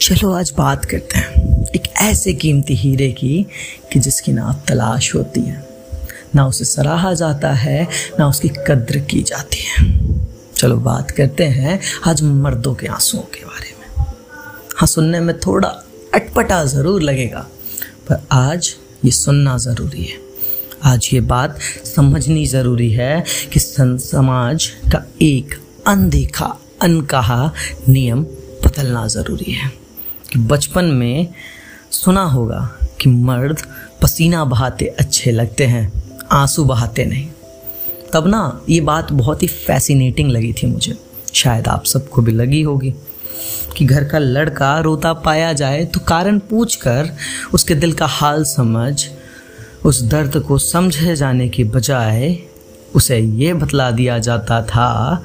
चलो आज बात करते हैं एक ऐसे कीमती हीरे की कि जिसकी ना तलाश होती है, ना उसे सराहा जाता है, ना उसकी कद्र की जाती है। चलो बात करते हैं आज मर्दों के आंसुओं के बारे में। हाँ सुनने में थोड़ा अटपटा ज़रूर लगेगा, पर आज ये सुनना ज़रूरी है। आज ये बात समझनी ज़रूरी है कि समाज का एक अनदेखा, अनकहा नियम बदलना ज़रूरी है। कि बचपन में सुना होगा कि मर्द पसीना बहाते अच्छे लगते हैं, आँसू बहाते नहीं। तब ना ये बात बहुत ही फैसिनेटिंग लगी थी मुझे। शायद आप सबको भी लगी होगी। कि घर का लड़का रोता पाया जाए तो कारण पूछकर उसके दिल का हाल समझ, उस दर्द को समझे जाने की बजाय उसे ये बतला दिया जाता था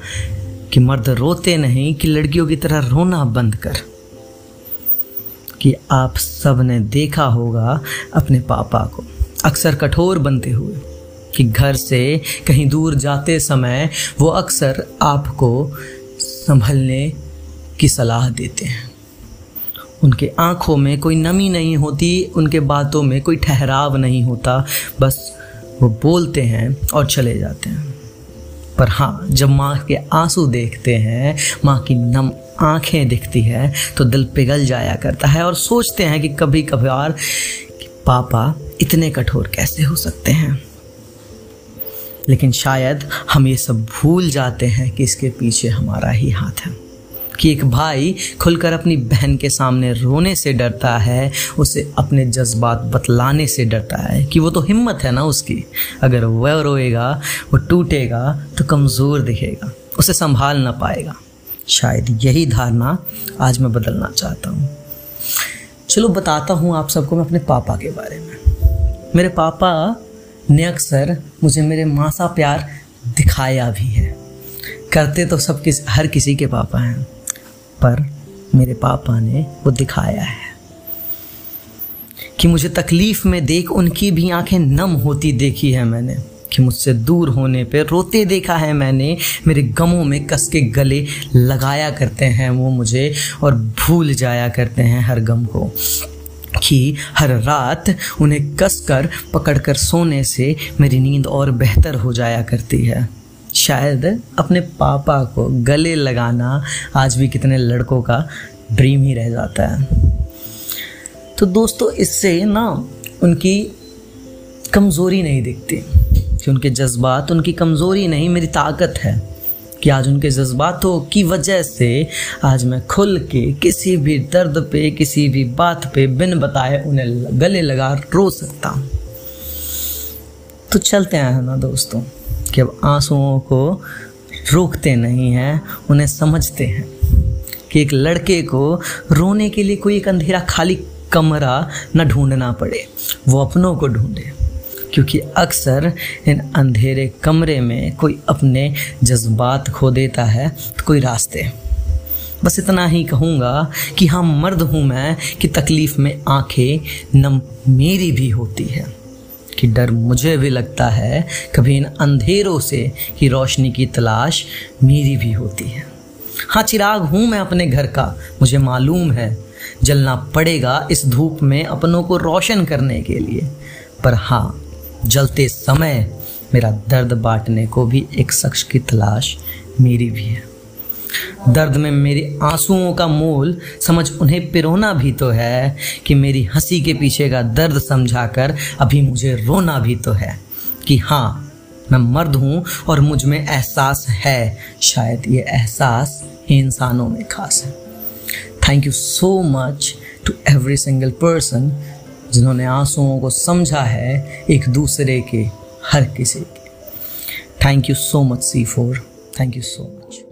कि मर्द रोते नहीं, कि लड़कियों की तरह रोना बंद कर। कि आप सबने देखा होगा अपने पापा को। अक्सर कठोर बनते हुए कि घर से कहीं दूर जाते समय वो अक्सर आपको संभलने की सलाह देते हैं। उनके आँखों में कोई नमी नहीं होती, उनके बातों में कोई ठहराव नहीं होता, बस वो बोलते हैं और चले जाते हैं। पर हाँ जब माँ के आँसू देखते हैं, माँ की नम आँखें दिखती है तो दिल पिघल जाया करता है और सोचते हैं कि कभी कभार कि पापा इतने कठोर कैसे हो सकते हैं। लेकिन शायद हम ये सब भूल जाते हैं कि इसके पीछे हमारा ही हाथ है। कि एक भाई खुलकर अपनी बहन के सामने रोने से डरता है, उसे अपने जज्बात बतलाने से डरता है कि वो तो हिम्मत है ना उसकी। अगर वह रोएगा, वो टूटेगा तो कमज़ोर दिखेगा, उसे संभाल ना पाएगा। शायद यही धारणा आज मैं बदलना चाहता हूँ। चलो बताता हूँ आप सबको मैं अपने पापा के बारे में। मेरे पापा ने अक्सर मुझे मेरे माँ सा प्यार दिखाया भी है। करते तो सब किस, हर किसी के पापा हैं। पर मेरे पापा ने वो दिखाया है कि मुझे तकलीफ़ में देख उनकी भी आँखें नम होती देखी है मैंने, कि मुझसे दूर होने पे रोते देखा है मैंने, मेरे गमों में कस के गले लगाया करते हैं वो मुझे और भूल जाया करते हैं हर गम को, कि हर रात उन्हें कस कर पकड़ कर सोने से मेरी नींद और बेहतर हो जाया करती है। शायद अपने पापा को गले लगाना आज भी कितने लड़कों का ड्रीम ही रह जाता है। तो दोस्तों, इससे ना उनकी कमज़ोरी नहीं दिखती। कि उनके जज्बात उनकी कमज़ोरी नहीं, मेरी ताकत है कि आज उनके जज्बातों की वजह से आज मैं खुल के किसी भी दर्द पे, किसी भी बात पे बिन बताए उन्हें गले लगा रो सकता। हूँ तो चलते हैं ना दोस्तों। कि अब आंसुओं को रोकते नहीं हैं, उन्हें समझते हैं कि एक लड़के को रोने के लिए कोई एक अंधेरा खाली कमरा न ढूंढना पड़े, वो अपनों को ढूंढे। क्योंकि अक्सर इन अंधेरे कमरे में कोई अपने जज्बात खो देता है तो कोई रास्ते। बस इतना ही कहूँगा कि हाँ मर्द हूँ मैं कि तकलीफ़ में आँखें नम मेरी भी होती है। कि डर मुझे भी लगता है, कभी इन अंधेरों से कि रोशनी की तलाश मेरी भी होती है। हाँ चिराग हूँ मैं अपने घर का, मुझे मालूम है, जलना पड़ेगा इस धूप में अपनों को रोशन करने के लिए। पर हाँ जलते समय मेरा दर्द बांटने को भी एक शख्स की तलाश मेरी भी है। दर्द में मेरे आंसुओं का मोल समझ उन्हें पिरोना भी तो है कि मेरी हँसी के पीछे का दर्द समझाकर अभी मुझे रोना भी तो है कि हाँ मैं मर्द हूँ और मुझमें एहसास है। शायद ये एहसास इंसानों में खास है। Thank you so much to every single person जिन्होंने आंसुओं को समझा है एक दूसरे के, हर किसी के। Thank you so much C four thank you so much